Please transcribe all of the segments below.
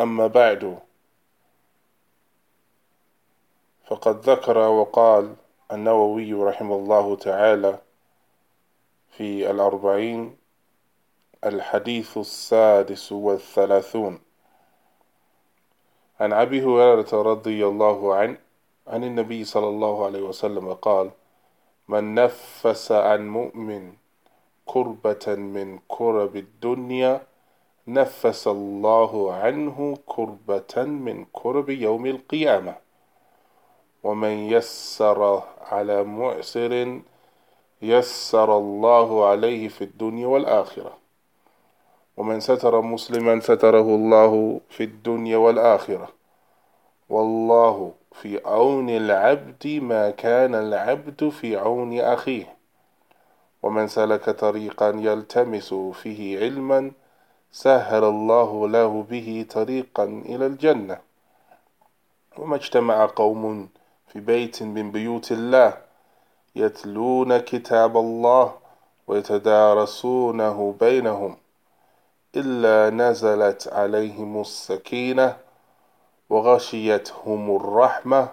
أما بعد فقد ذكر وقال النووي رحمه الله تعالى في الأربعين الحديث السادس والثلاثون. عن أبي هريرة رضي الله عنه عن النبي صلى الله عليه وسلم قال من نفس عن مؤمن كربة من كرب الدنيا نفس الله عنه كربة من كرب يوم القيامة. ومن يسر على معسر يسر الله عليه في الدنيا والآخرة. ومن ستر مسلما ستره الله في الدنيا والآخرة. والله في عون العبد ما كان العبد في عون أخيه. ومن سلك طريقا يلتمس فيه علما سهل الله له به طريقا إلى الجنة. وما اجتمع قوم في بيت من بيوت الله يتلون كتاب الله ويتدارسونه بينهم إلا نزلت عليهم السكينة وغشيتهم الرحمة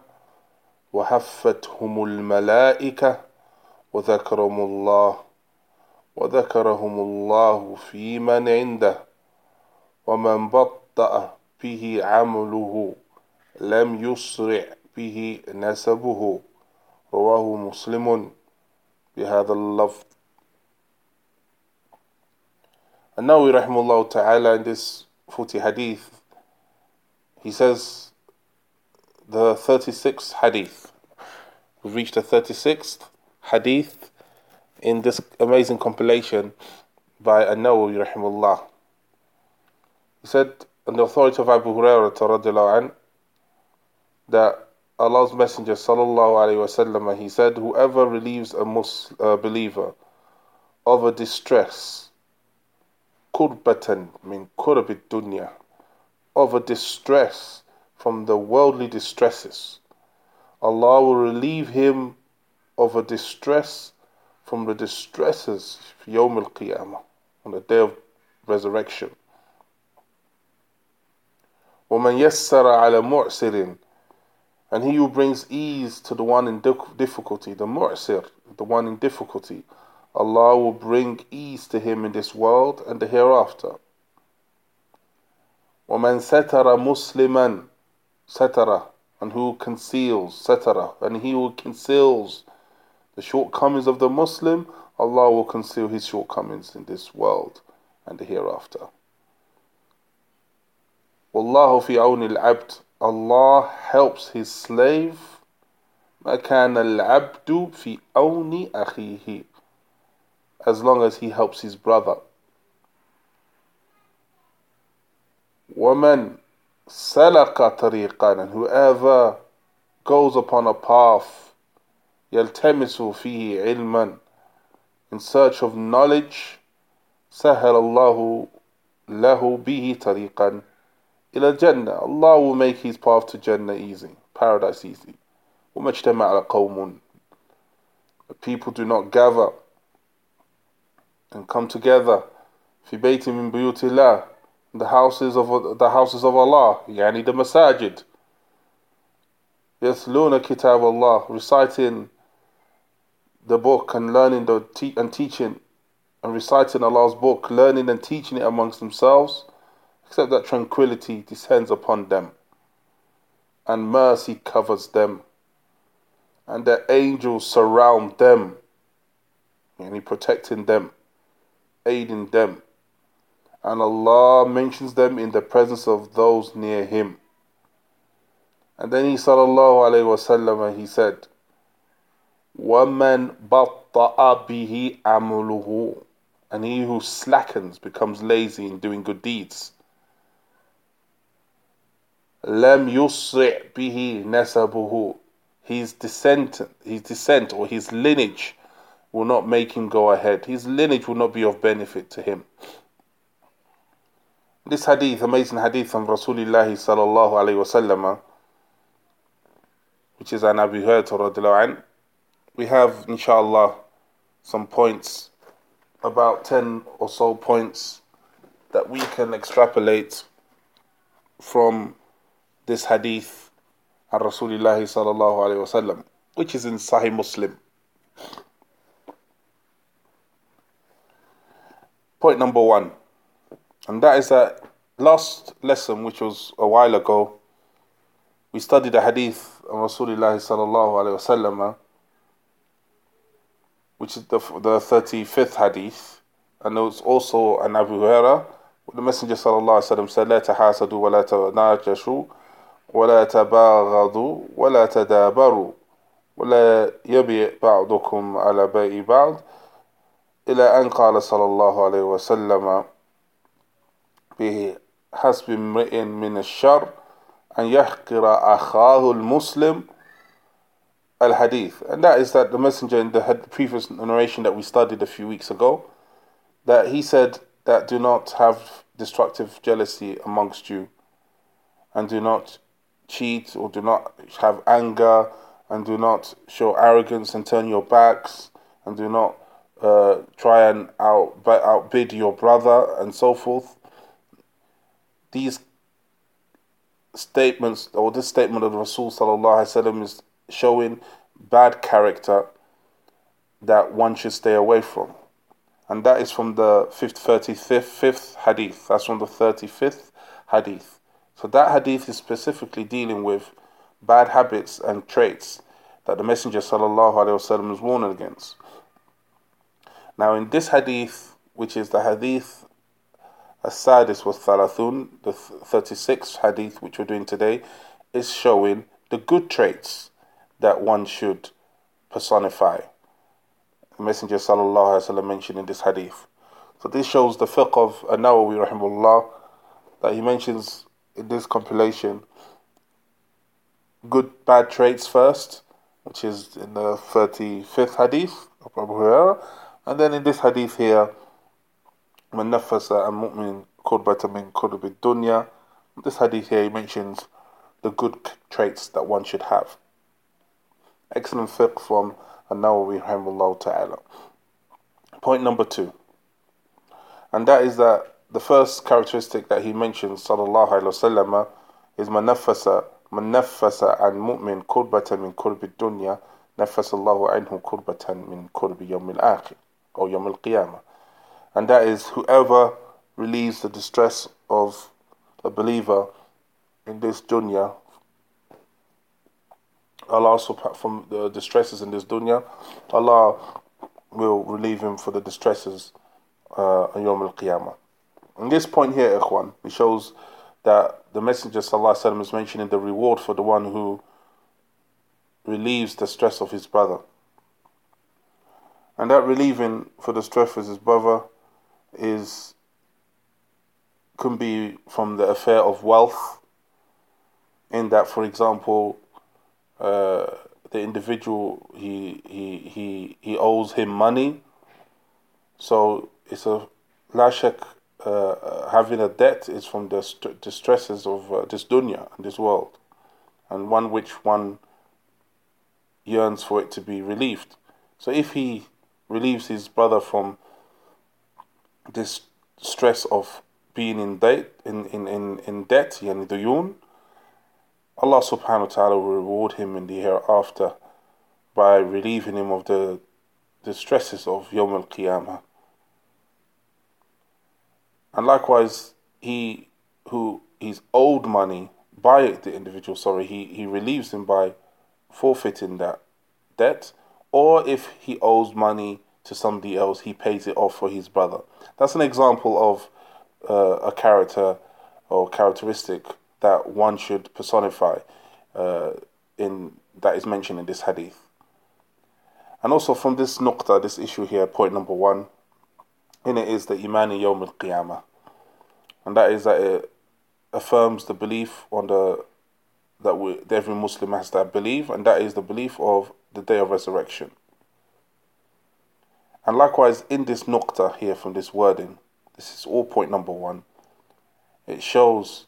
وحفتهم الملائكة وذكرهم الله وذكرهم الله في من عنده. ومن بطأ به عمله لم يسرع به نسبه رواه مسلم بهذا اللفظ النووي رحمه الله تعالى in this 40 hadith he says the 36th hadith we've reached the 36th hadith in this amazing compilation by An-Nawawi rahimahullah he said on the authority of Abu Hurairah an, that Allah's Messenger sallallahu he said whoever relieves a Muslim, uh, believer of a distress kurbatan min kurabid dunya of a distress from the worldly distresses Allah will relieve him of a distress from the distresses yawm al-qiyamah on the day of resurrection وَمَنْ يَسَّرَ عَلَى مُعْسِرٍ and he who brings ease to the one in difficulty, the mu'sir, the one in difficulty, Allah will bring ease to him in this world and the hereafter. وَمَنْ سَتَرَ مُسْلِمًا سَتَرَ and who conceals, satara, and he who conceals the shortcomings of the Muslim, Allah will conceal his shortcomings in this world and the hereafter. Wallahu fi awni al-abd Allah helps his slave ما كان العبد في أون أخيه as long as he helps his brother ومن سلك طريقا and whoever goes upon a path يلتمس فيه علما in search of knowledge سهل الله له به طريقا إلى الجنة Allah will make his path to Jannah easy paradise easy وما اجتمع قوم people do not gather and come together في بيت من بيوت الله the houses of the houses of Allah يعني the masajid يتلون كتاب Allah reciting the book and learning the te- and teaching and reciting Allah's book learning and teaching it amongst themselves except that tranquility descends upon them and mercy covers them and the angels surround them and protecting them aiding them and Allah mentions them in the presence of those near him and then he sallallahu alayhi wasallam he said وَمَنْ بَطَّأَ بِهِ عَمُلُهُ and he who slackens becomes lazy in doing good deeds لم يسرع به نسبه his descent his descent or his lineage will not make him go ahead his lineage will not be of benefit to him this hadith amazing hadith from Rasulullah sallallahu alayhi wasallam which is an Abu Hurairah we have inshallah some points about 10 or so points that we can extrapolate from this hadith of Rasulullah sallallahu alayhi wasallam, which is in Sahih Muslim. Point number one, and that is that last lesson, which was a while ago, we studied a hadith of Rasulullah sallallahu alayhi wasallam, which is the, the 35th hadith, and it was also an Abu Hurairah the Messenger sallallahu alaihi wasallam said, لا تحاسدوا ولا تناجشوا ولا تباغضوا ولا تدابروا ولا يبيع بعضكم على بيع بعض إلى أن قال صلى الله عليه وسلم به حسب امرئ من الشر أن يحقر أخاه المسلم الحديث and that is that the messenger in the previous narration that we studied a few weeks ago that he said that do not have destructive jealousy amongst you, and do not cheat or do not have anger, and do not show arrogance and turn your backs, and do not uh, try and out, outbid your brother, and so forth. These statements, or this statement of Rasul sallallahu is showing bad character that one should stay away from and that is from the 5th, 35th hadith. That's from the 35th hadith. So that hadith is specifically dealing with bad habits and traits that the Messenger wasallam was warned against. Now, in this hadith, which is the hadith As-Sadis was Thalathun, the 36th hadith which we're doing today, is showing the good traits that one should personify the Messenger wasallam mentioned in this hadith. So this shows the fiqh of An-Nawawi that he mentions in this compilation good bad traits first, which is in the 35th hadith of Abu Hurairah, and then in this hadith here, من نفس عن مؤمن كربة من كرب الدنيا. This hadith here he mentions the good traits that one should have. Excellent fiqh from an-Nawawi rahimahullah ta'ala. Point number two. And that is that the first characteristic that he mentions, sallallahu alayhi wasallam, is manafasa manafasa and mu'min kurbatan min kurbi dunya nafasa Allahu anhu kurbatan min kurbi yawm al-akhir or yawm al-qiyamah. And that is whoever relieves the distress of a believer in this dunya Allah from the distresses in this dunya, Allah will relieve him for the distresses uh, on Yom Al Qiyamah. In this point here, Ikhwan, it shows that the Messenger وسلم, is mentioning the reward for the one who relieves the stress of his brother. And that relieving for the stress of his brother is can be from the affair of wealth, in that, for example, uh, the individual he he he he owes him money. So it's a lashak uh, having a debt is from the st- distresses of uh, this dunya and this world, and one which one yearns for it to be relieved. So if he relieves his brother from this stress of being in debt in in in, in debt yani duyun Allah subhanahu wa ta'ala will reward him in the hereafter by relieving him of the distresses of Yom al Qiyamah. And likewise, he who he's owed money by the individual, sorry, he, he relieves him by forfeiting that debt, or if he owes money to somebody else, he pays it off for his brother. That's an example of uh, a character or characteristic that one should personify uh, in that is mentioned in this hadith. And also from this nuqta, this issue here, point number one, in it is the imani yawm al qiyamah, and that is that it, affirms the belief on the that, we, that every Muslim has to believe, and that is the belief of the day of resurrection. And likewise, in this nukta here from this wording, this is all point number one. It shows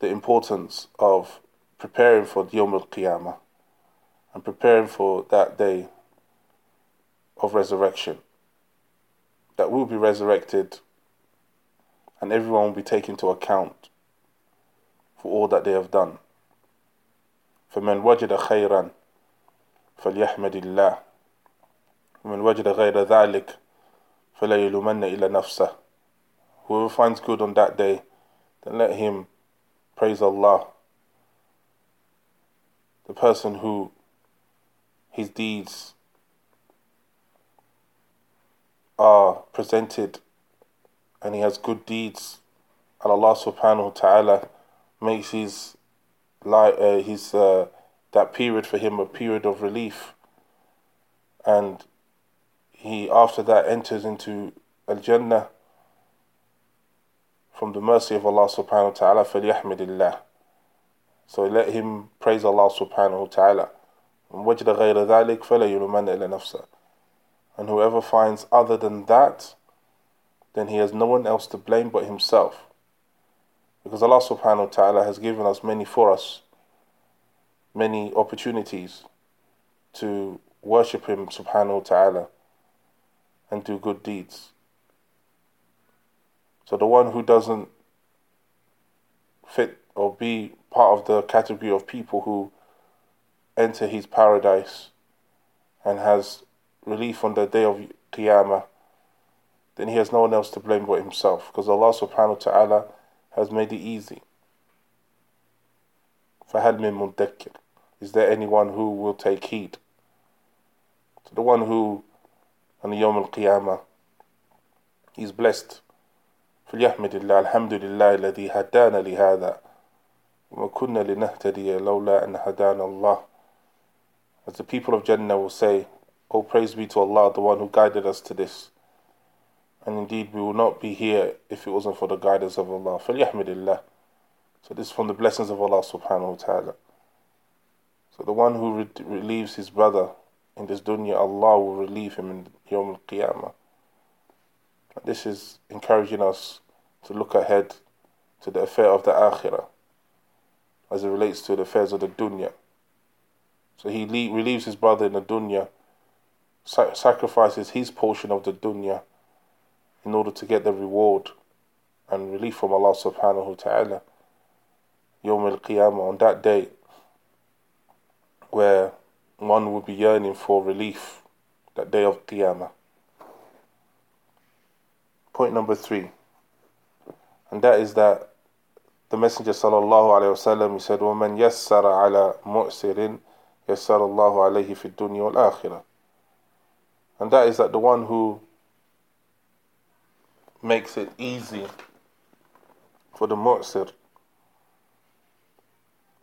the importance of preparing for Yom al Qiyamah and preparing for that day of resurrection That will be resurrected and everyone will be taken into account for all that they have done. فمن وجد خيرا فليحمد الله ومن وجد غير ذلك فلا يلومن إلا نفسه Whoever finds good on that day, then let him praise Allah. The person who his deeds are presented and he has good deeds, and Allah subhanahu wa ta'ala makes his, uh, his uh, that period for him a period of relief. And he after that enters into Al Jannah from the mercy of Allah subhanahu wa ta'ala فَلْيَحْمِدِ So let him praise Allah subhanahu wa ta'ala. وَجْدَ غَيْرَ ذَلِكَ فَلَا يُلُمَنَّ إِلَى نَفْسَهُ And whoever finds other than that, then he has no one else to blame but himself. Because Allah subhanahu wa ta'ala has given us many for us, many opportunities to worship Him subhanahu wa ta'ala and do good deeds. So the one who doesn't fit or be part of the category of people who enter his paradise and has relief on the day of Qiyamah, then he has no one else to blame but himself, because Allah subhanahu wa ta'ala has made it easy. فَهَلْ مِن مُدَّكِّرٍ Is there anyone who will take heed? To the one who, on the Yawm al-Qiyamah, is blessed. فليحمد الله الحمد لله الذي هدانا لهذا وما كنا لنهتدي لولا أن هدانا الله As the people of Jannah will say, Oh praise be to Allah, the one who guided us to this. And indeed we will not be here if it wasn't for the guidance of Allah. فليحمد الله So this is from the blessings of Allah subhanahu wa ta'ala. So the one who re- relieves his brother in this dunya, Allah will relieve him in Yawm al-Qiyamah. This is encouraging us to look ahead to the affair of the Akhirah as it relates to the affairs of the dunya. So he le- relieves his brother in the dunya, sa- sacrifices his portion of the dunya in order to get the reward and relief from Allah subhanahu wa ta'ala. Yawm al Qiyamah, on that day where one will be yearning for relief, that day of Qiyamah. Point number three, and that is that the Messenger sallallahu alayhi wasallam he said, "ومن يسر على مؤسر يسر الله عليه في الدنيا والآخرة." akhirah." And that is that the one who makes it easy for the mu'sir.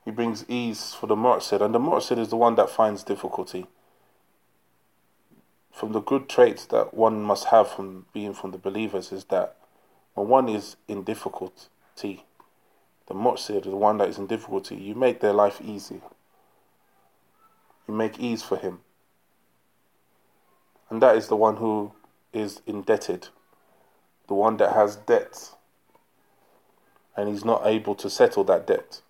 He brings ease for the mu'sir, and the mu'sir is the one that finds difficulty from the good traits that one must have from being from the believers is that when one is in difficulty, the mu'sir, is the one that is in difficulty, you make their life easy. You make ease for him. And that is the one who is indebted, the one that has debt, and he's not able to settle that debt.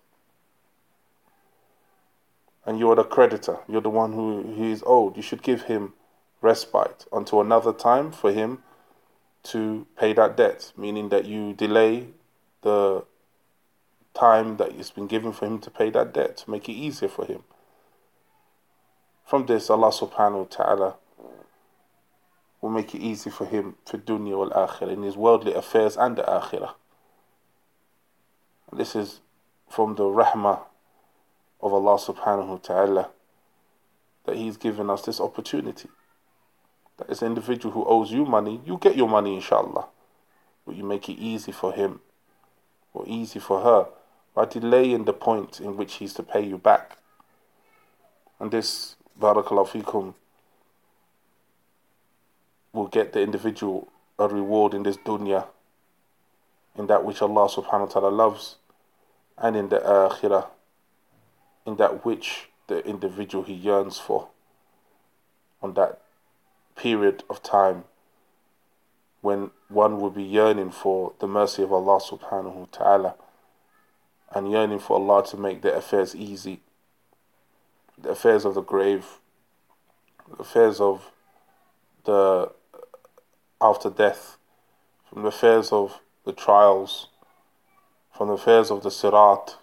And you're the creditor, you're the one who, who is owed. You should give him respite until another time for him to pay that debt, meaning that you delay the time that it's been given for him to pay that debt to make it easier for him. From this, Allah subhanahu wa ta'ala will make it easy for him for dunya wal akhirah in his worldly affairs and the akhirah. This is from the rahmah of Allah subhanahu wa ta'ala that He's given us this opportunity that is an individual who owes you money, you get your money inshallah. But you make it easy for him or easy for her by delaying the point in which he's to pay you back. And this, barakallahu fikum, will get the individual a reward in this dunya, in that which Allah subhanahu wa ta'ala loves, and in the akhirah, in that which the individual he yearns for, on that period of time when one will be yearning for the mercy of Allah subhanahu wa ta'ala and yearning for Allah to make their affairs easy, the affairs of the grave, the affairs of the after death, from the affairs of the trials, from the affairs of the sirat,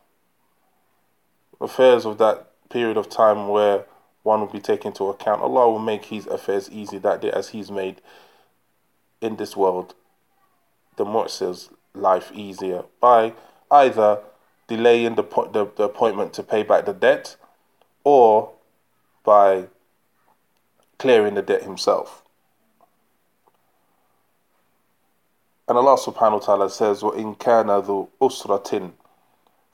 affairs of that period of time where one will be taken to account. Allah will make His affairs easy that day as He's made in this world the Mu'sir's life easier by either delaying the, the, the appointment to pay back the debt or by clearing the debt himself. And Allah subhanahu wa ta'ala says, وَإِن كَانَ ذُو أُسْرَةٍ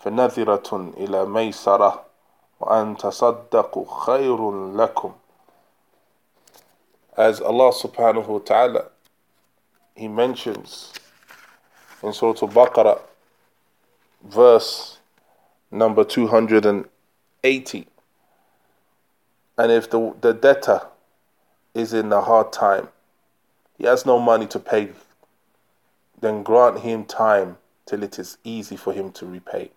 فَنَذِرَةٌ إِلَى مَيْسَرَةٍ وَأَن تَصَدَّقُوا خَيْرٌ لَكُمْ As Allah subhanahu wa ta'ala, He mentions in Surah Al-Baqarah, verse number 280. And if the, the debtor is in a hard time, he has no money to pay, then grant him time till it is easy for him to repay.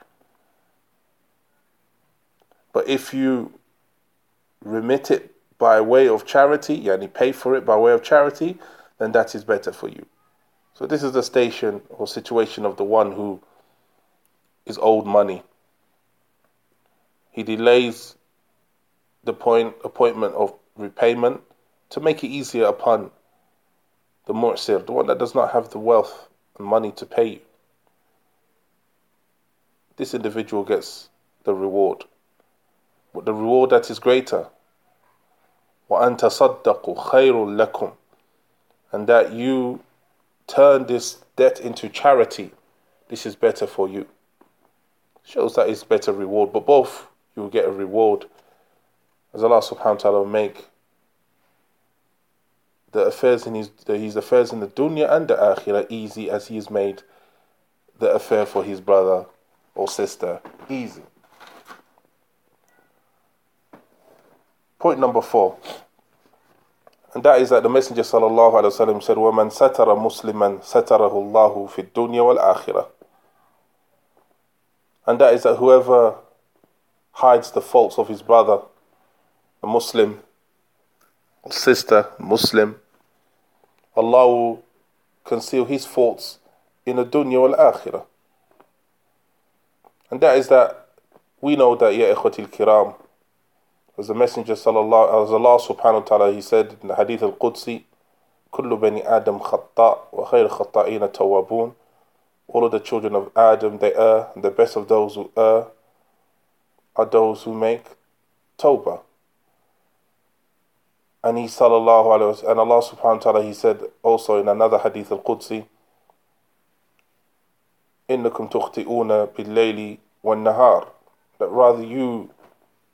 But if you remit it by way of charity, yani pay for it by way of charity, then that is better for you. So this is the station or situation of the one who is owed money. He delays the point appointment of repayment to make it easier upon the mu'sir, the one that does not have the wealth money to pay you. This individual gets the reward. But the reward that is greater. وَأَن تَصَدَّقُوا خَيْرٌ لَكُمْ And that you turn this debt into charity. This is better for you. Shows that it's better reward, but both you will get a reward. As Allah subhanahu wa ta'ala will make the affairs in his, the, his affairs in the dunya and the akhirah easy as he has made the affair for his brother or sister easy. Point number four. And that is that the Messenger sallallahu alaihi wasallam said, "Woman satara musliman satarahu Allahu fi dunya wal akhirah." And that is that whoever hides the faults of his brother, a Muslim, sister, Muslim, Allah will conceal his faults in the dunya wal akhirah. And that is that we know that, ya ikhwatil kiram, as the Messenger sallallahu, as Allah subhanahu wa ta'ala, he said in the Hadith al-Qudsi, كل بني آدم خطاء وخير خطائين توابون All of the children of Adam, they err, and the best of those who err are those who make tawbah. And he sallallahu alayhi wa and Allah subhanahu wa ta'ala, he said also in another hadith al-Qudsi, إنكم تخطئون بالليل والنهار that rather you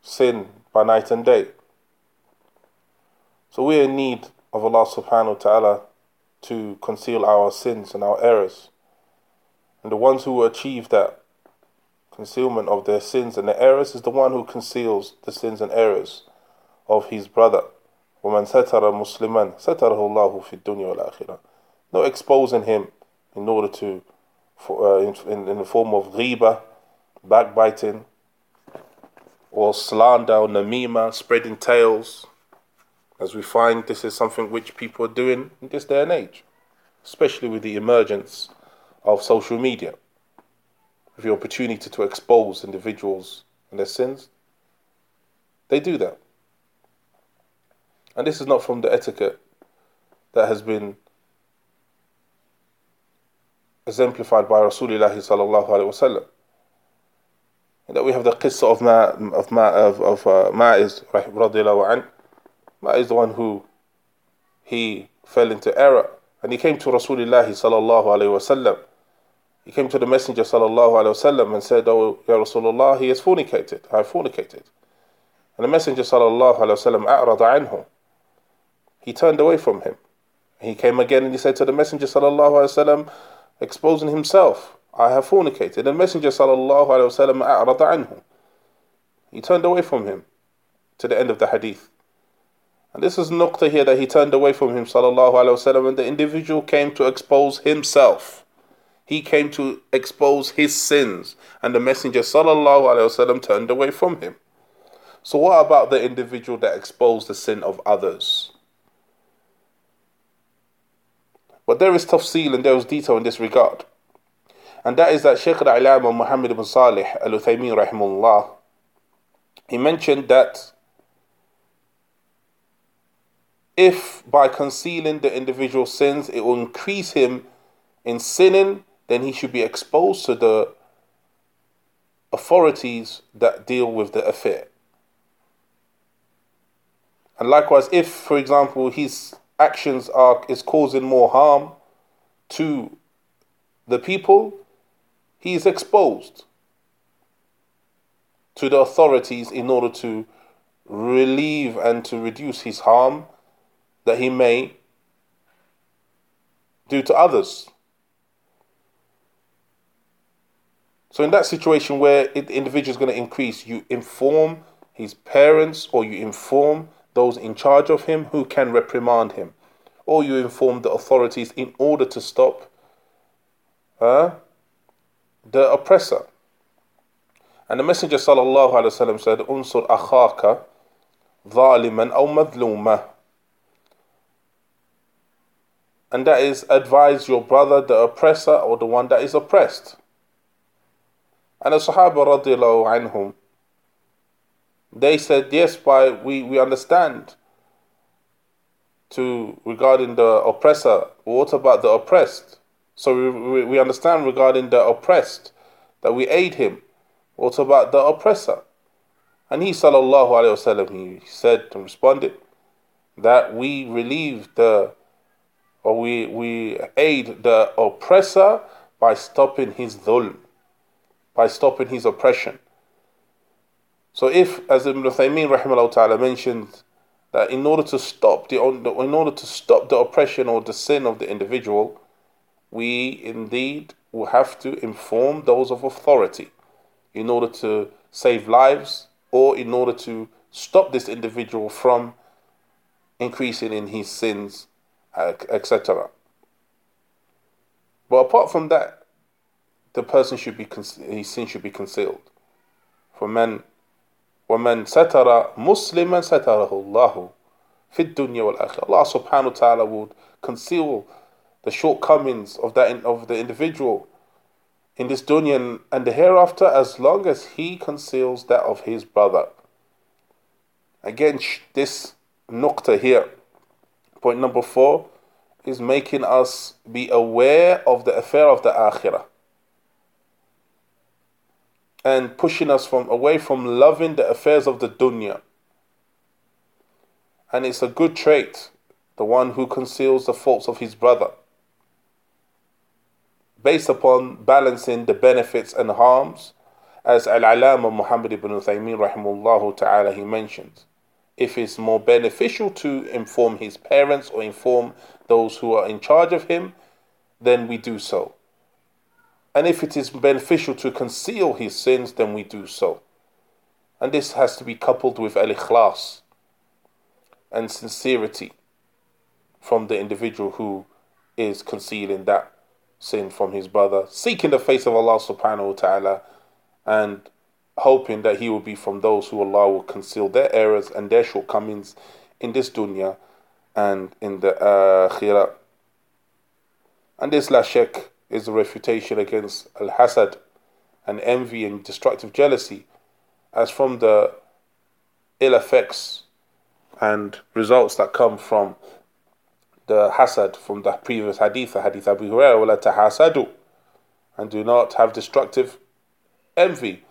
sin by night and day. So we are in need of Allah subhanahu wa ta'ala to conceal our sins and our errors. And the ones who achieve that concealment of their sins and their errors is the one who conceals the sins and errors of his brother. وَمَنْ سَتَرَ مُسْلِمًا سَتَرَهُ اللَّهُ فِي الدُّنْيَا وَالْآخِرَةِ No exposing him in order to, for, uh, in, in, in the form of ghiba, backbiting, or slander or namima, spreading tales, as we find this is something which people are doing in this day and age, especially with the emergence of social media, with the opportunity to expose individuals and their sins. They do that. And this is not from the etiquette that has been exemplified by Rasulullah sallallahu alaihi wasallam that we have the qissa of Ma, of Ma, of, of uh, Ma'iz an. Ma'iz the one who he fell into error and he came to Rasulullah sallallahu alayhi wasallam. He came to the Messenger sallallahu alayhi wasallam and said, "Oh, Ya Rasulullah, he has fornicated. I have fornicated." And the Messenger sallallahu alayhi wasallam a'rada anhu. He turned away from him. He came again and he said to the Messenger sallallahu alayhi wasallam, exposing himself, I have fornicated. The Messenger sallallahu alayhi wasallam. He turned away from him to the end of the hadith. And this is nukta here that he turned away from him sallallahu alayhi wasallam and the individual came to expose himself. He came to expose his sins and the Messenger sallallahu alayhi wasallam turned away from him. So what about the individual that exposed the sin of others? But there is tafsil and there is detail in this regard. And that is that Shaykh al-Alama Muhammad ibn Salih al-Uthaymin rahimullah, he mentioned that if by concealing the individual sins it will increase him in sinning, then he should be exposed to the authorities that deal with the affair. And likewise, if, for example, his actions are is causing more harm to the people, he is exposed to the authorities in order to relieve and to reduce his harm that he may do to others. So, in that situation where the individual is going to increase, you inform his parents or you inform those in charge of him who can reprimand him. Or you inform the authorities in order to stop uh, the oppressor. And the Messenger sallallahu alaihi wasallam said, "Unsur akhaka zaliman aw madluma." And that is advise your brother, the oppressor or the one that is oppressed. And the Sahaba radiallahu anhum, they said, yes, by we, we understand to regarding the oppressor. What about the oppressed? So we, we understand regarding the oppressed that we aid him. What about the oppressor? And he sallallahu alayhi wasallam he said and responded that we relieve the or we we aid the oppressor by stopping his dhulm, by stopping his oppression. So if, as Ibn Uthaymeen rahimahullah ta'ala mentioned, that in order to stop the in order to stop the oppression or the sin of the individual, we indeed will have to inform those of authority in order to save lives or in order to stop this individual from increasing in his sins, etc. But apart from that, the person should be his sin should be concealed. For men ومن ستر مسلما ستره الله في الدنيا والآخرة Allah subhanahu wa ta'ala would conceal the shortcomings of that of the individual in this dunya and the hereafter as long as he conceals that of his brother. Again, this nukta here, point number four, is making us be aware of the affair of the akhirah and pushing us from away from loving the affairs of the dunya. And it's a good trait, the one who conceals the faults of his brother, based upon balancing the benefits and harms, as Al-Alama Muhammad ibn Uthaymeen rahimullah ta'ala he mentions. If it's more beneficial to inform his parents or inform those who are in charge of him, then we do so. And if it is beneficial to conceal his sins, then we do so. And this has to be coupled with al ikhlas and sincerity from the individual who is concealing that sin from his brother, seeking the face of Allah subhanahu wa ta'ala and hoping that he will be from those who Allah will conceal their errors and their shortcomings in this dunya and in the akhirah. And this la is a refutation against al hasad and envy and destructive jealousy as from the ill effects and results that come from the hasad from the previous hadith, the hadith Abu Hurairah, and do not have destructive envy,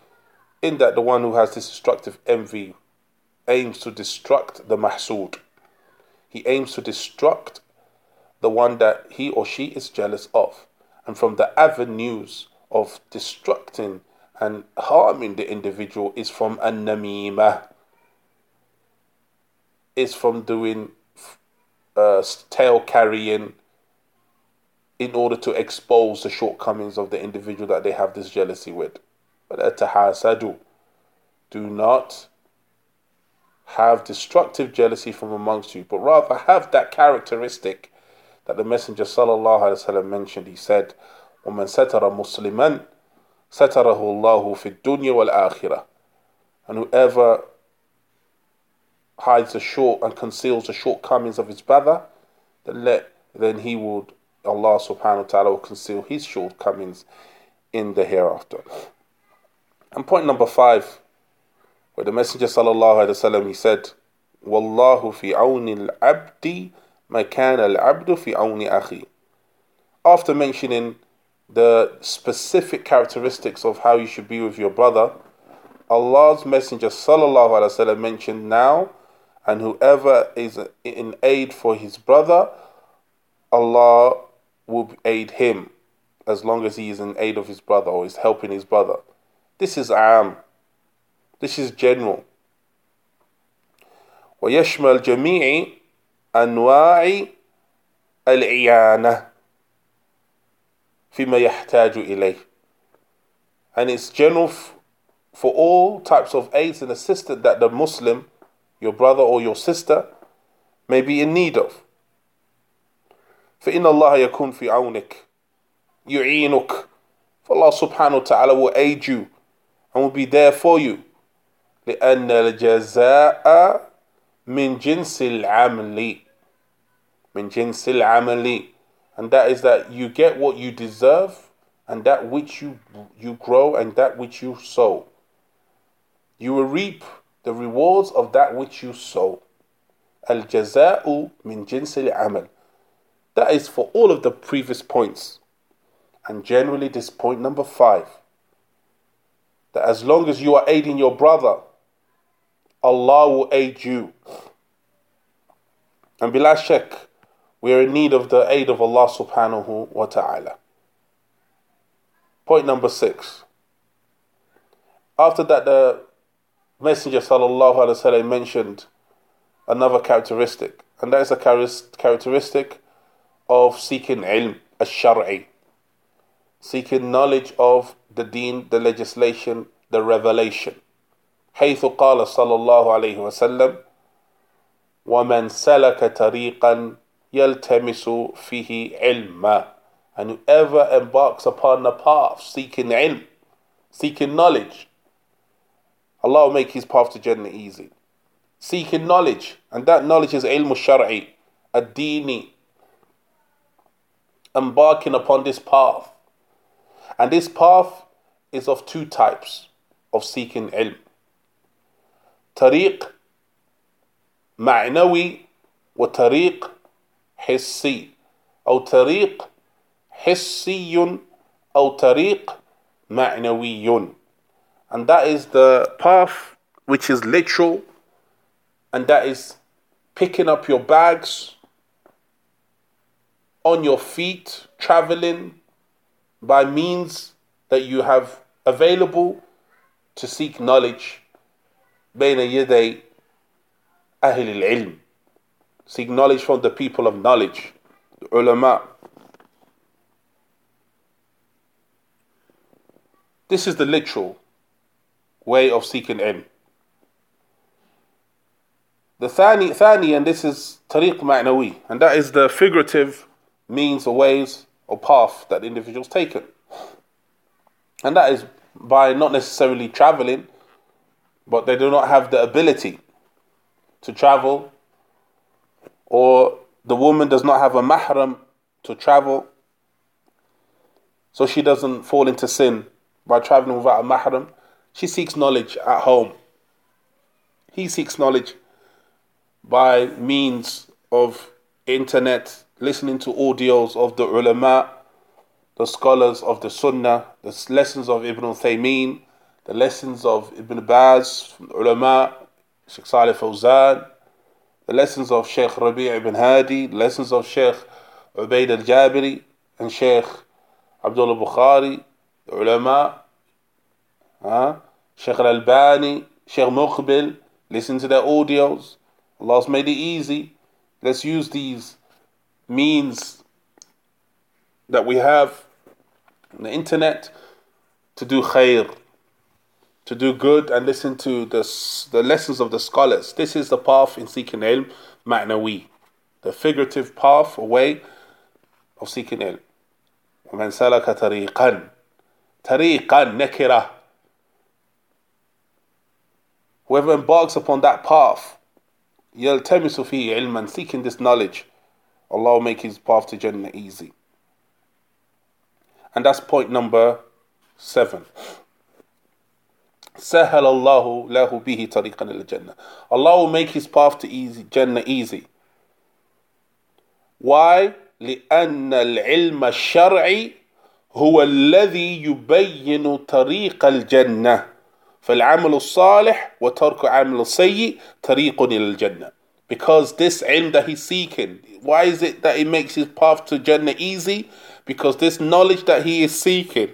in that the one who has this destructive envy aims to destruct the mahsud. He aims to destruct the one that he or she is jealous of and from the avenues of destructing and harming the individual is from an is from doing uh, tale carrying in order to expose the shortcomings of the individual that they have this jealousy with. But atahasadu, do not have destructive jealousy from amongst you, but rather have that characteristic that the Messenger sallallahu alaihi wasallam mentioned. He said, وَمَنْ سَتَرَ مُسْلِمًا سَتَرَهُ اللَّهُ فِي الدُّنْيا وَالْآخِرَةِ And whoever hides the short and conceals the shortcomings of his brother, then let then he would Allah subhanahu wa ta'ala will conceal his shortcomings in the hereafter. And point number five, where the Messenger sallallahu alaihi wasallam he said, "Wallahu fi awni al-abdi ma kana al-abdu fi awni akhi." After mentioning the specific characteristics of how you should be with your brother, Allah's Messenger sallallahu alaihi wasallam mentioned now, and whoever is in aid for his brother, Allah will aid him as long as he is in aid of his brother or is helping his brother. This is am. This is general. ويشمل جميع أنواع الإعانة فيما يحتاج إليه and it's general for all types of aids and assistance that the Muslim, your brother or your sister, may be in need of. فإن الله يكون في عونك يعينك فالله سبحانه وتعالى will aid you and will be there for you لأن الجزاء من جنس العمل And that is that you get what you deserve and that which you, you grow and that which you sow. You will reap the rewards of that which you sow. Al jaza'u min jinsil amal. That is for all of the previous points. And generally, this point number five that as long as you are aiding your brother, Allah will aid you. And bila shak, we are in need of the aid of Allah subhanahu wa ta'ala. Point number six. After that, the Messenger sallallahu alaihi wasallam mentioned another characteristic, and that is a characteristic of seeking ilm al-shar'i, seeking knowledge of the deen, the legislation, the revelation. حيث قال صلى الله عليه وسلم ومن سلك طريقا يلتمس فيه علما and whoever embarks upon the path seeking ilm, seeking knowledge, Allah will make his path to Jannah easy. Seeking knowledge, and that knowledge is ilm al-shar'i, ad-dini, embarking upon this path. And this path is of two types of seeking ilm. طريق معنوي وطريق حسي أو طريق حسي أو طريق معنوي and that is the path which is literal and that is picking up your bags on your feet, traveling by means that you have available to seek knowledge. بين يدي أهل العلم. Seek knowledge from the people of knowledge, the ulama. This is the literal way of seeking ilm. The thani, thani, and this is tariq ma'nawi, and that is the figurative means or ways or path that the individual's taken. And that is by not necessarily traveling, but they do not have the ability to travel, or the woman does not have a mahram to travel, so she doesn't fall into sin by traveling without a mahram. She seeks knowledge at home. He seeks knowledge by means of internet listening to audios of the ulama, the scholars of the sunnah, the lessons of Ibn Uthaymeen, the lessons of Ibn Baz, ulama, Sheikh Salih Fawzan, the lessons of Sheikh Rabi' ibn Hadi, the lessons of Sheikh Ubaid al-Jabiri and Sheikh Abdullah Bukhari, the ulama, huh? Sheikh al-Albani, Sheikh Muqbil, listen to their audios. Allah's made it easy. Let's use these means that we have on the internet to do khair, to do good and listen to the, the lessons of the scholars. This is the path in seeking ilm, ma'nawi, the figurative path or way of seeking ilm. ومن سلك طريقا طريقا نكرة Whoever embarks upon that path, يلتمس فيه علما, seeking this knowledge, Allah will make his path to Jannah easy. And that's point number seven. سهل الله له به طريقا إلى الجنة. Allah will make his path to easy, Jannah easy. Why? لأن العلم الشرعي هو الذي يبين طريق الجنة فالعمل الصالح وترك عمل السيء طريق إلى الجنة because this ilm that he's seeking why is it that it makes his path to Jannah easy because this knowledge that he is seeking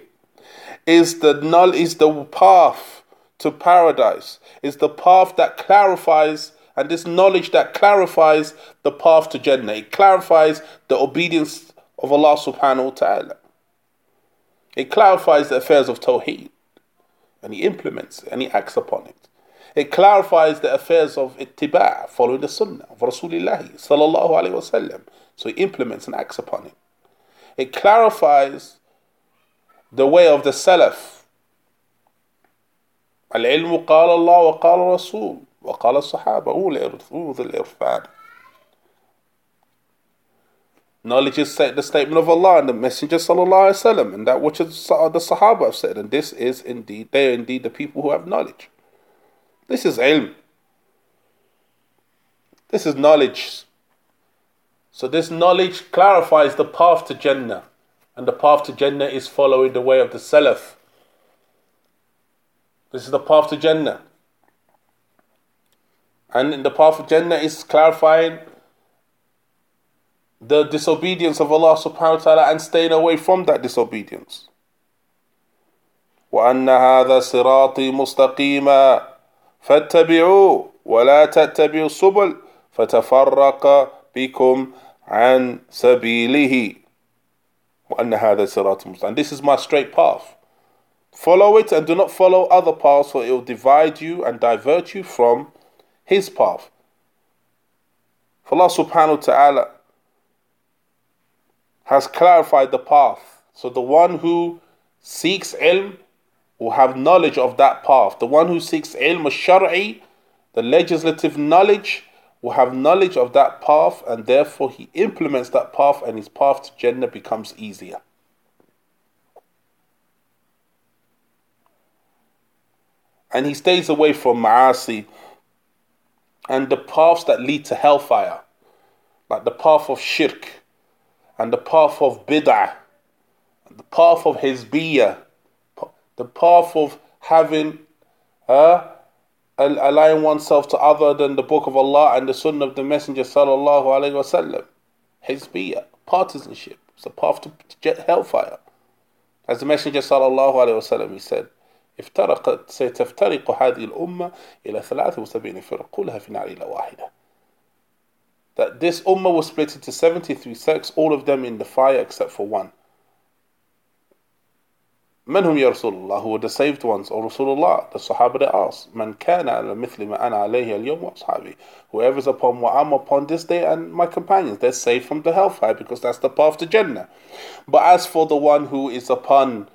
is the is the path to paradise. Is the path that clarifies and this knowledge that clarifies the path to Jannah. It clarifies the obedience of Allah subhanahu wa ta'ala. It clarifies the affairs of Tawheed. And he implements it and he acts upon it. It clarifies the affairs of ittiba' following the sunnah of Rasulullah sallallahu alaihi wasallam so he implements and acts upon it. It clarifies the way of the Salaf. العلم قال الله وقال الرسول وقال الصحابة أولو ذي الإرفان Knowledge is the statement of Allah and the Messenger sallallahu alaihi wasallam, and that which the Sahaba have said, and this is indeed they are indeed the people who have knowledge. This is ilm. This is knowledge. So this knowledge clarifies the path to Jannah. And the path to Jannah is following the way of the Salaf. This is the path to Jannah. And in the path of Jannah is clarifying the disobedience of Allah subhanahu wa ta'ala and staying away from that disobedience. وأن هذا صراطي مستقيما فاتبعوه ولا تتبعوا السبل فتفرق بكم عن سبيله وأن هذا صراط مستقيم and this is my straight path follow it and do not follow other paths for it will divide you and divert you from his path. For Allah subhanahu wa ta'ala has clarified the path. So the one who seeks ilm will have knowledge of that path. The one who seeks ilm al-shar'i the legislative knowledge will have knowledge of that path and therefore he implements that path and his path to Jannah becomes easier. And he stays away from ma'asi and the paths that lead to hellfire, like the path of shirk and the path of bid'ah, the path of hizbiyah, the path of having uh, oneself to other than the Book of Allah and the Sunnah of the Messenger sallallahu alaihi wasallam. Hizbiyah, partisanship, it's a path to hellfire. As the Messenger sallallahu alaihi wasallam he said, افترقت ستفترق هذه الأمة إلى 73 فرق كلها في نار إلى واحدة. That this ummah was split into 73 sects, all of them in the fire except for one. من هم يا رسول الله were the saved ones or Rasulullah the Sahaba they asked من كان على مثل ما أنا عليه اليوم وأصحابي whoever is upon what I'm upon this day and my companions they're saved from the hellfire because that's the path to Jannah but as for the one who is upon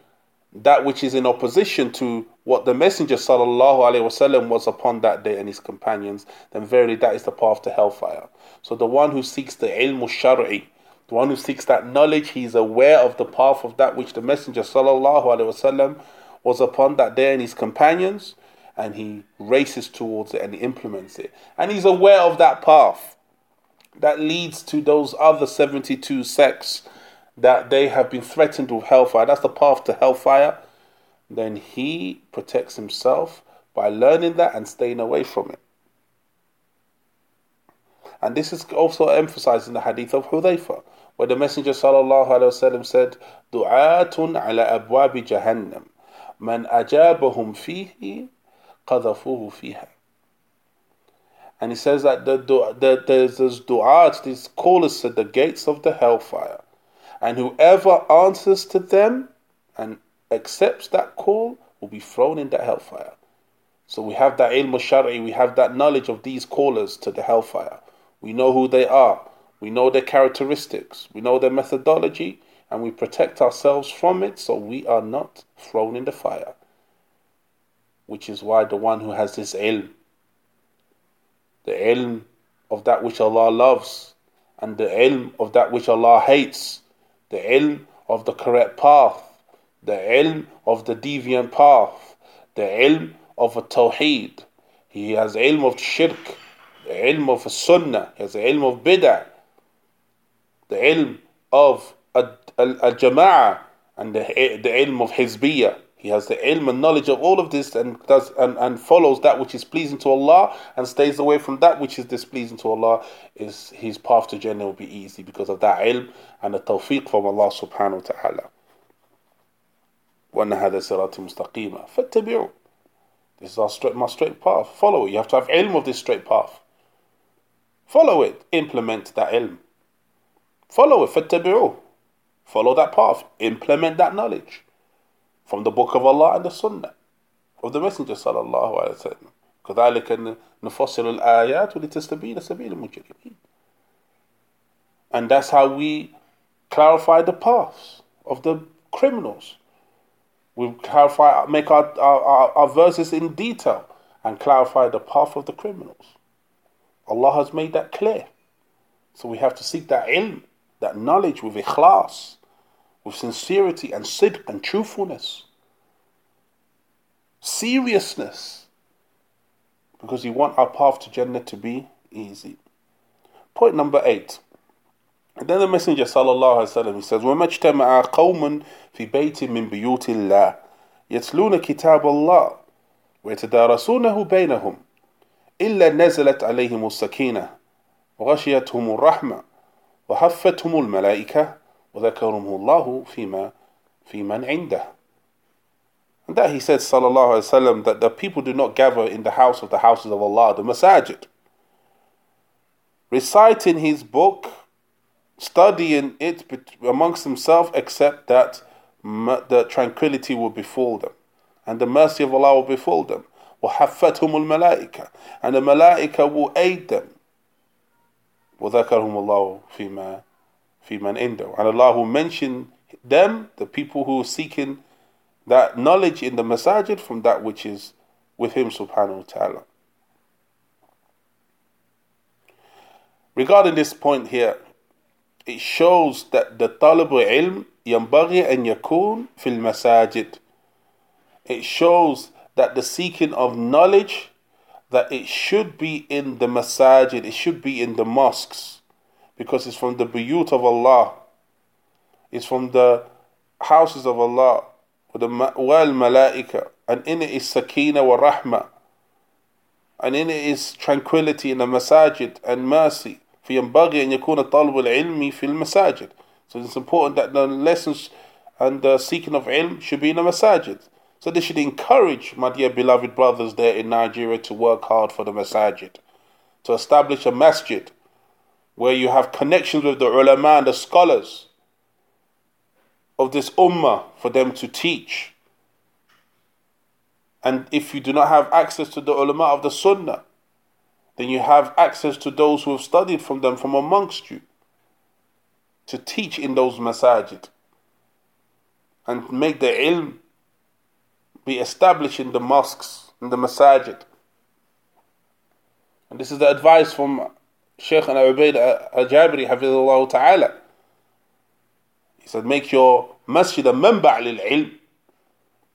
that which is in opposition to what the Messenger sallallahu alaihi wasallam was upon that day and his companions, then verily that is the path to hellfire. So the one who seeks the ilm shari the one who seeks that knowledge, he is aware of the path of that which the Messenger وسلم, was upon that day and his companions, and he races towards it and he implements it. And he's aware of that path that leads to those other 72 sects that they have been threatened with hellfire. That's the path to hellfire. Then he protects himself by learning that and staying away from it. And this is also emphasized in the hadith of Hudayfa where the Messenger wasallam said, "Du'atun ala abwab jahannam, man ajabahum fihi, qadhafuhu fiha." And he says that the, the, there's this du'at, these callers at the gates of the hellfire. And whoever answers to them and accepts that call will be thrown in that hellfire. So we have that ilm shari, we have that knowledge of these callers to the hellfire. We know who they are, we know their characteristics, we know their methodology, and we protect ourselves from it so we are not thrown in the fire. Which is why the one who has this ilm, the ilm of that which Allah loves, and the ilm of that which Allah hates, the ilm of the correct path, the ilm of the deviant path, the ilm of a tawheed. He has ilm of shirk, the ilm of a sunnah, he has the ilm of bid'ah, the ilm of al-jama'ah, and the, the ilm of hizbiyah. He has the ilm and knowledge of all of this and does and, and follows that which is pleasing to Allah and stays away from that which is displeasing to Allah. Is his path to Jannah will be easy because of that ilm and the tawfiq from Allah subhanahu wa ta'ala. وأن هذا صراطي مستقيما فاتبعوا This is our straight, my straight path. Follow it. You have to have ilm of this straight path. Follow it. Implement that ilm. Follow it. فاتبعوا Follow that path. Implement that knowledge from the book of Allah and the Sunnah of the Messenger صلى الله عليه وسلم كذلك نفصل الآيات ولتستبين سبيل المجرمين and that's how we clarify the paths of the criminals we clarify make our, our, our verses in detail and clarify the path of the criminals Allah has made that clear so we have to seek that ilm that knowledge with ikhlas with sincerity and sidq and truthfulness. Seriousness. Because we want our path to Jannah to be easy. Point number eight. And then the Messenger sallallahu alaihi wasallam he says, وَمَا اجْتَمَعَ قَوْمٌ فِي بَيْتٍ مِّن بِيُوتِ اللَّهِ يَتْلُونَ كِتَابَ اللَّهِ ويتدارسونه بينهم إلا نزلت عليهم السكينة وغشيتهم الرحمة وحفتهم الملائكة وذكرهم الله فيما في من عنده and that he said sallallahu alaihi wasallam that the people do not gather in the house of the houses of Allah the masajid reciting his book studying it amongst themselves except that the tranquility will befall them and the mercy of Allah will befall them وحفتهم الملائكة and the malaika will aid them وذكرهم الله فيما fi man indo. And Allah will mention them, the people who are seeking that knowledge in the masajid from that which is with Him subhanahu wa ta'ala. Regarding this point here, it shows that the talib ilm ينبغي أن يكون في المساجد. It shows that the seeking of knowledge that it should be in the masajid, it should be in the mosques because it's from the buyut of Allah. It's from the houses of Allah. The wal malaika. And in it is sakina wa rahma. And in it is tranquility in the masajid and mercy. فينبغي أن يكون طالب العلم في المساجد. So it's important that the lessons and the seeking of ilm should be in the masajid. So they should encourage my dear beloved brothers there in Nigeria to work hard for the masajid, to establish a masjid where you have connections with the ulama and the scholars of this ummah for them to teach. And if you do not have access to the ulama of the sunnah, then you have access to those who have studied from them from amongst you to teach in those masajid and make the ilm be established in the mosques, in the masajid. And this is the advice from Shaykh Ubaid al-Jabri hafizullah ta'ala. He said, make your masjid a memba' lil ilm.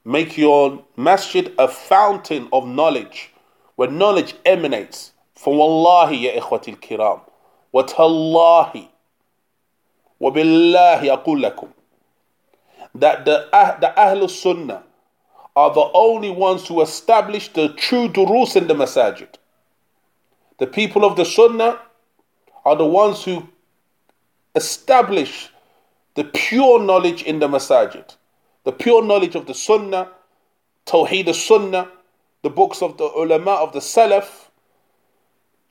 Make your masjid a fountain of knowledge, where knowledge emanates. For wallahi ya ikhwati al-kiram, wa tallahi, wa billahi aqul lakum, that the, ah, the Ahlul Sunnah are the only ones who establish the true durus in the masajid. The people of the Sunnah are the ones who establish the pure knowledge in the masajid, the pure knowledge of the sunnah, tawheed the sunnah, the books of the ulama of the salaf,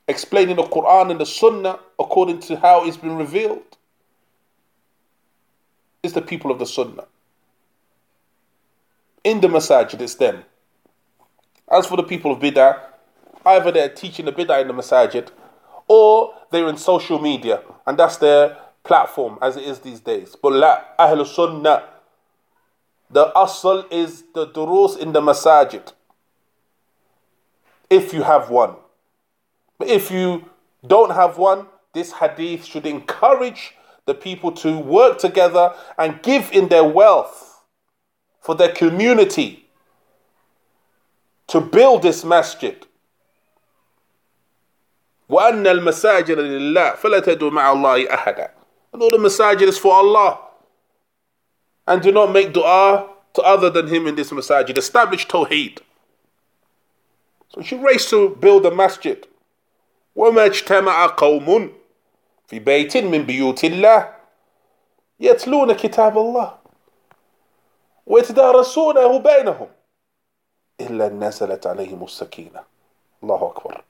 explaining the Quran and the sunnah according to how it's been revealed. is the people of the Sunnah. In the masajid, it's them. As for the people of Bid'ah, either they're teaching the Bid'ah in the masajid or they're in social media and that's their platform as it is these days. But la, Ahlul Sunnah, the asl is the durus in the masajid. If you have one. But if you don't have one, this hadith should encourage the people to work together and give in their wealth for their community to build this masjid. وأن المساجد لله فلا تدعوا مع الله أحدا. And all the masajid is for Allah. And do not make dua to other than Him in this masajid. Establish tawheed. So you should race to build a masjid. وما اجتمع قوم في بيت من بيوت الله يتلون كتاب الله ويتدارسونه بينهم إلا نزلت عليهم السكينة الله أكبر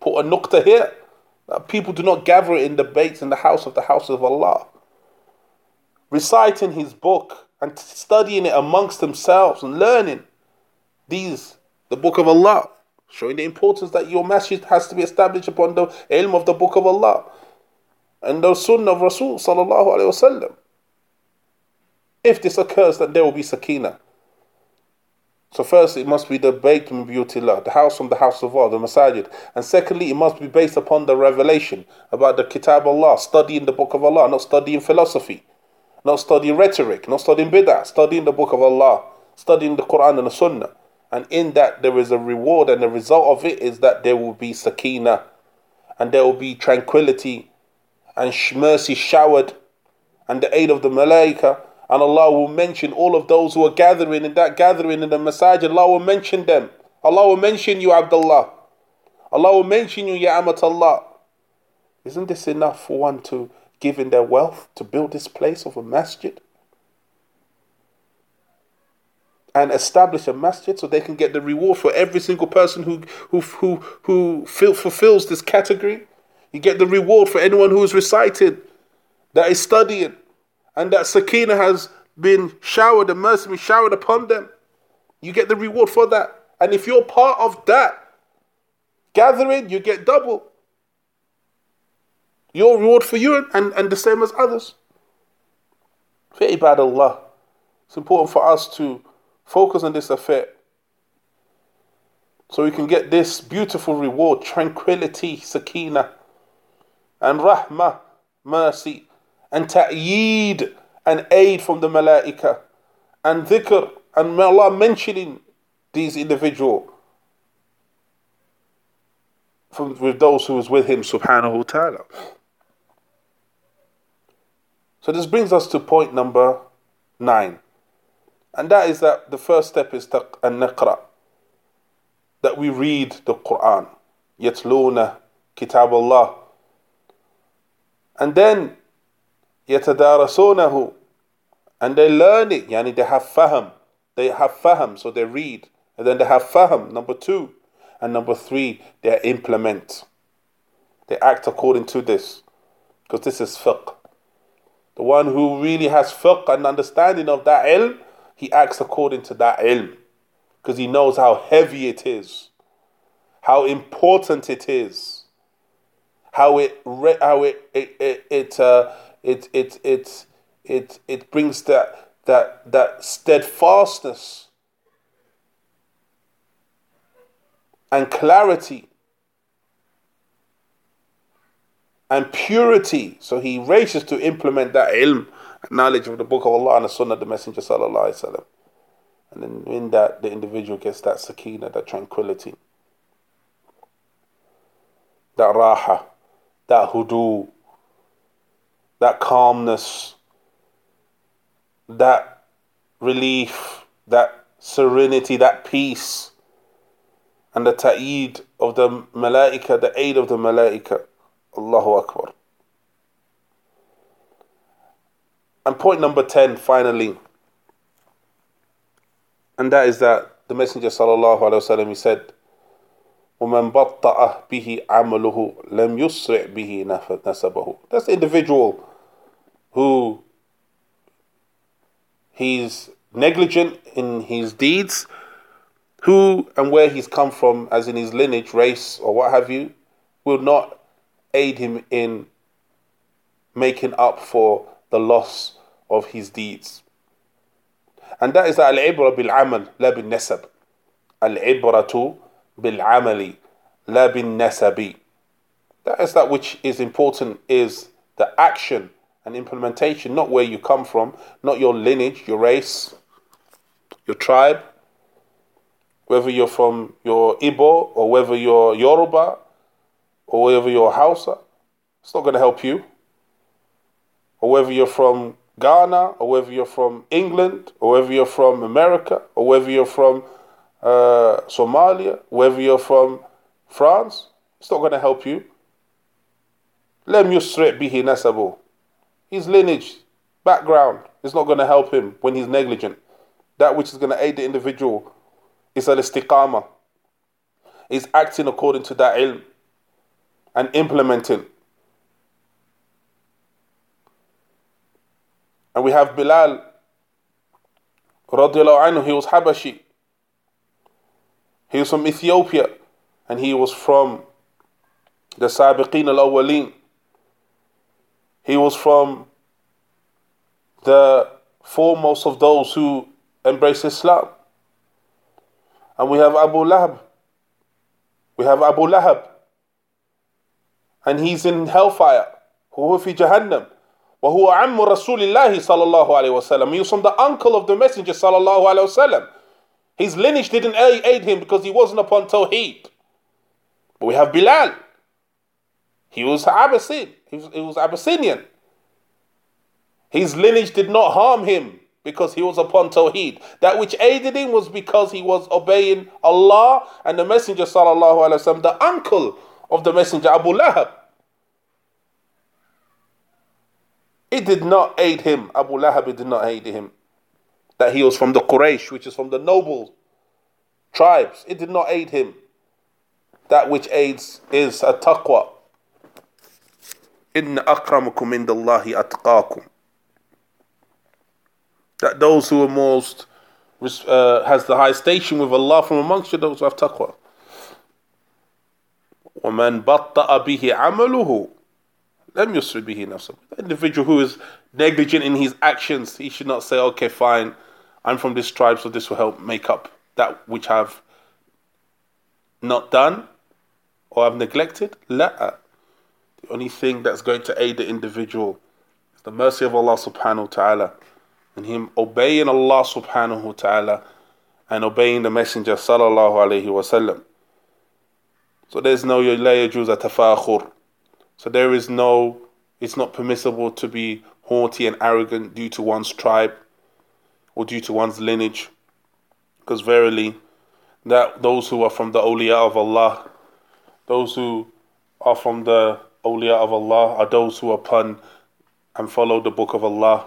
Put a nukta here. People do not gather in debates in the house of the house of Allah. Reciting His book and studying it amongst themselves and learning these, the book of Allah showing the importance that your masjid has to be established upon the ilm of the book of Allah and the sunnah of Rasul sallallahu alayhi wasallam. If this occurs, then there will be sakina. So first, it must be the Bayt min the house from the house of Allah, the masajid. And secondly, it must be based upon the revelation about the Kitab Allah, studying the book of Allah, not studying philosophy, not studying rhetoric, not studying bid'ah, studying the book of Allah, studying the Quran and the Sunnah. And in that, there is a reward, and the result of it is that there will be sakina, and there will be tranquility, and mercy showered, and the aid of the malaika. And Allah will mention all of those who are gathering in that gathering in the masajid. Allah will mention them. Allah will mention you, Abdullah. Allah will mention you, Ya Amat Allah. Isn't this enough for one to give in their wealth to build this place of a masjid? and establish a masjid so they can get the reward for every single person who who who who fulfills this category. You get the reward for anyone who is recited, that is studying, and that sakina has been showered, and mercy been showered upon them. You get the reward for that. And if you're part of that gathering, you get double. Your reward for you and, and the same as others. For Allah, it's important for us to Focus on this affair. So we can get this beautiful reward, tranquility, sakina, and rahmah, mercy, and ta'yeed, and aid from the malaika, and dhikr, and Allah mentioning these individual from with those who was with him subhanahu wa ta'ala. So this brings us to point number nine. And that is that the first step is an naqra. That we read the Quran. Yatluna kitab Allah. And then yatadarasunahu. And they learn it. Yani they have faham. They have faham, so they read. And then they have faham, number two. And number three, they implement. They act according to this. Because this is fiqh. The one who really has fiqh and understanding of that ilm he acts according to that ilm because he knows how heavy it is, how important it is, how it how it it it it uh, it, it, it, it, it brings that that that steadfastness and clarity and purity. So he races to implement that ilm knowledge of the book of Allah and the sunnah of the Messenger sallallahu alaihi. And then in that, the individual gets that sakina, that tranquility, that raha, that hudu, that calmness, that relief, that serenity, that peace, and the ta'id of the malaika, the aid of the malaika. Allahu Akbar. And point number 10, finally, and that is that the Messenger sallallahu alaihi wasallam he said, وَمَنْ بَطَّأَ بِهِ عَمَلُهُ لَمْ يُسْرِعْ بِهِ نَسَبَهُ That's the individual who he's negligent in his deeds, who and where he's come from, as in his lineage, race, or what have you, will not aid him in making up for the loss of his deeds. And that is al-ibra bil-amal, la bin-nasab. Al-ibratu bil-amali, la bin-nasabi. That is that which is important is the action and implementation, not where you come from, not your lineage, your race, your tribe, whether you're from your Ibo or whether you're Yoruba or whether you're Hausa. It's not going to help you. Or whether you're from Ghana or whether you're from England or whether you're from America or whether you're from uh, Somalia, whether you're from France, it's not going to help you. Lem yusri' bihi nasabu. His lineage, background is not going to help him when he's negligent. That which is going to aid the individual is al istiqama, is acting according to that ilm and implementing. And we have Bilal, radiallahu anhu, he was Habashi. He was from Ethiopia and he was from the Sabiqeen al Awwaleen. He was from the foremost of those who embrace Islam. And we have Abu Lahab. We have Abu Lahab. And he's in hellfire. هو في جهنم. وهو عم رسول الله صلى الله عليه وسلم. He was from the uncle of the Messenger صلى الله عليه وسلم. his lineage didn't aid him because he wasn't upon Tawheed. But we have Bilal. He was Abbasid. He was, he was Abyssinian. His lineage did not harm him because he was upon Tawheed. That which aided him was because he was obeying Allah and the Messenger sallallahu alaihi wasallam, the uncle of the Messenger Abu Lahab. It did not aid him. Abu Lahab did not aid him That he was from the Quraysh, which is from the noble tribes. It did not aid him. That which aids is a taqwa. إن أكرمكم عند الله أتقاكم that those who are most uh, has the high station with Allah from amongst you those who have taqwa ومن بطأ به عمله لم يسر به نفسه the individual who is negligent in his actions he should not say okay fine I'm from this tribe so this will help make up that which I've not done or I've neglected لا uh, the only thing that's going to aid the individual is the mercy of Allah subhanahu wa ta'ala and him obeying Allah subhanahu wa ta'ala and obeying the Messenger sallallahu alayhi. So there's no la yajuz tafakhur. So there is no, it's not permissible to be haughty and arrogant due to one's tribe or due to one's lineage. Because verily, that those who are from the awliya of Allah, those who are from the awliya of Allah are those who upon and follow the book of Allah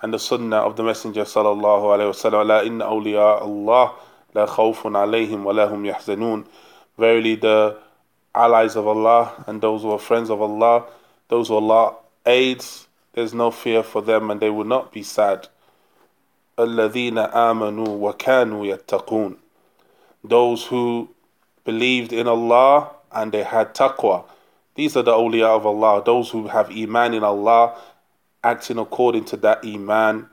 and the sunnah of the Messenger sallallahu alaihi wasallam. La inna Allah wa lahum. Verily, the allies of Allah and those who are friends of Allah, those who Allah aids, there's no fear for them and they will not be sad. الذين آمنوا وكانوا يتقون. Those who believed in Allah and they had taqwa. These are the awliya of Allah, those who have iman in Allah acting according to that iman,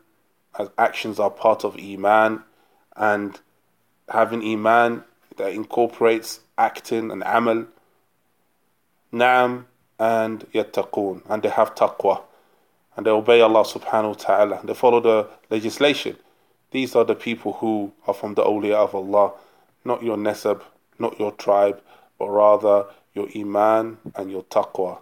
as actions are part of iman, and having iman that incorporates acting and amal, na'am, and yattaqoon, and they have taqwa, and they obey Allah subhanahu wa ta'ala, they follow the legislation. These are the people who are from the awliya of Allah, not your nasab, not your tribe, but rather your iman and your taqwa.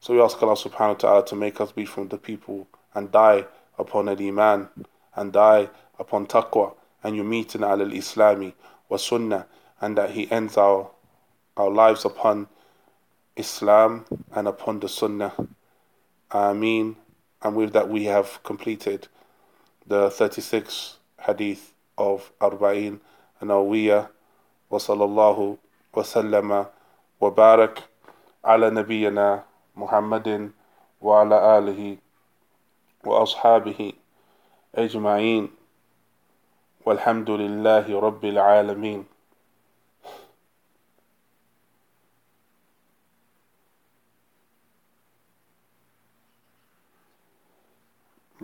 So we ask Allah subhanahu wa ta'ala to make us be from the people and die upon al iman and die upon taqwa and you meet in al islami wa sunnah and that He ends our our lives upon Islam and upon the sunnah. Ameen And with that we have completed the 36 hadith of Arba'in Nawawiyah wa sallallahu wa sallama wa barak ala nabiyyina محمد وعلى آله وأصحابه أجمعين والحمد لله رب العالمين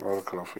Or coffee.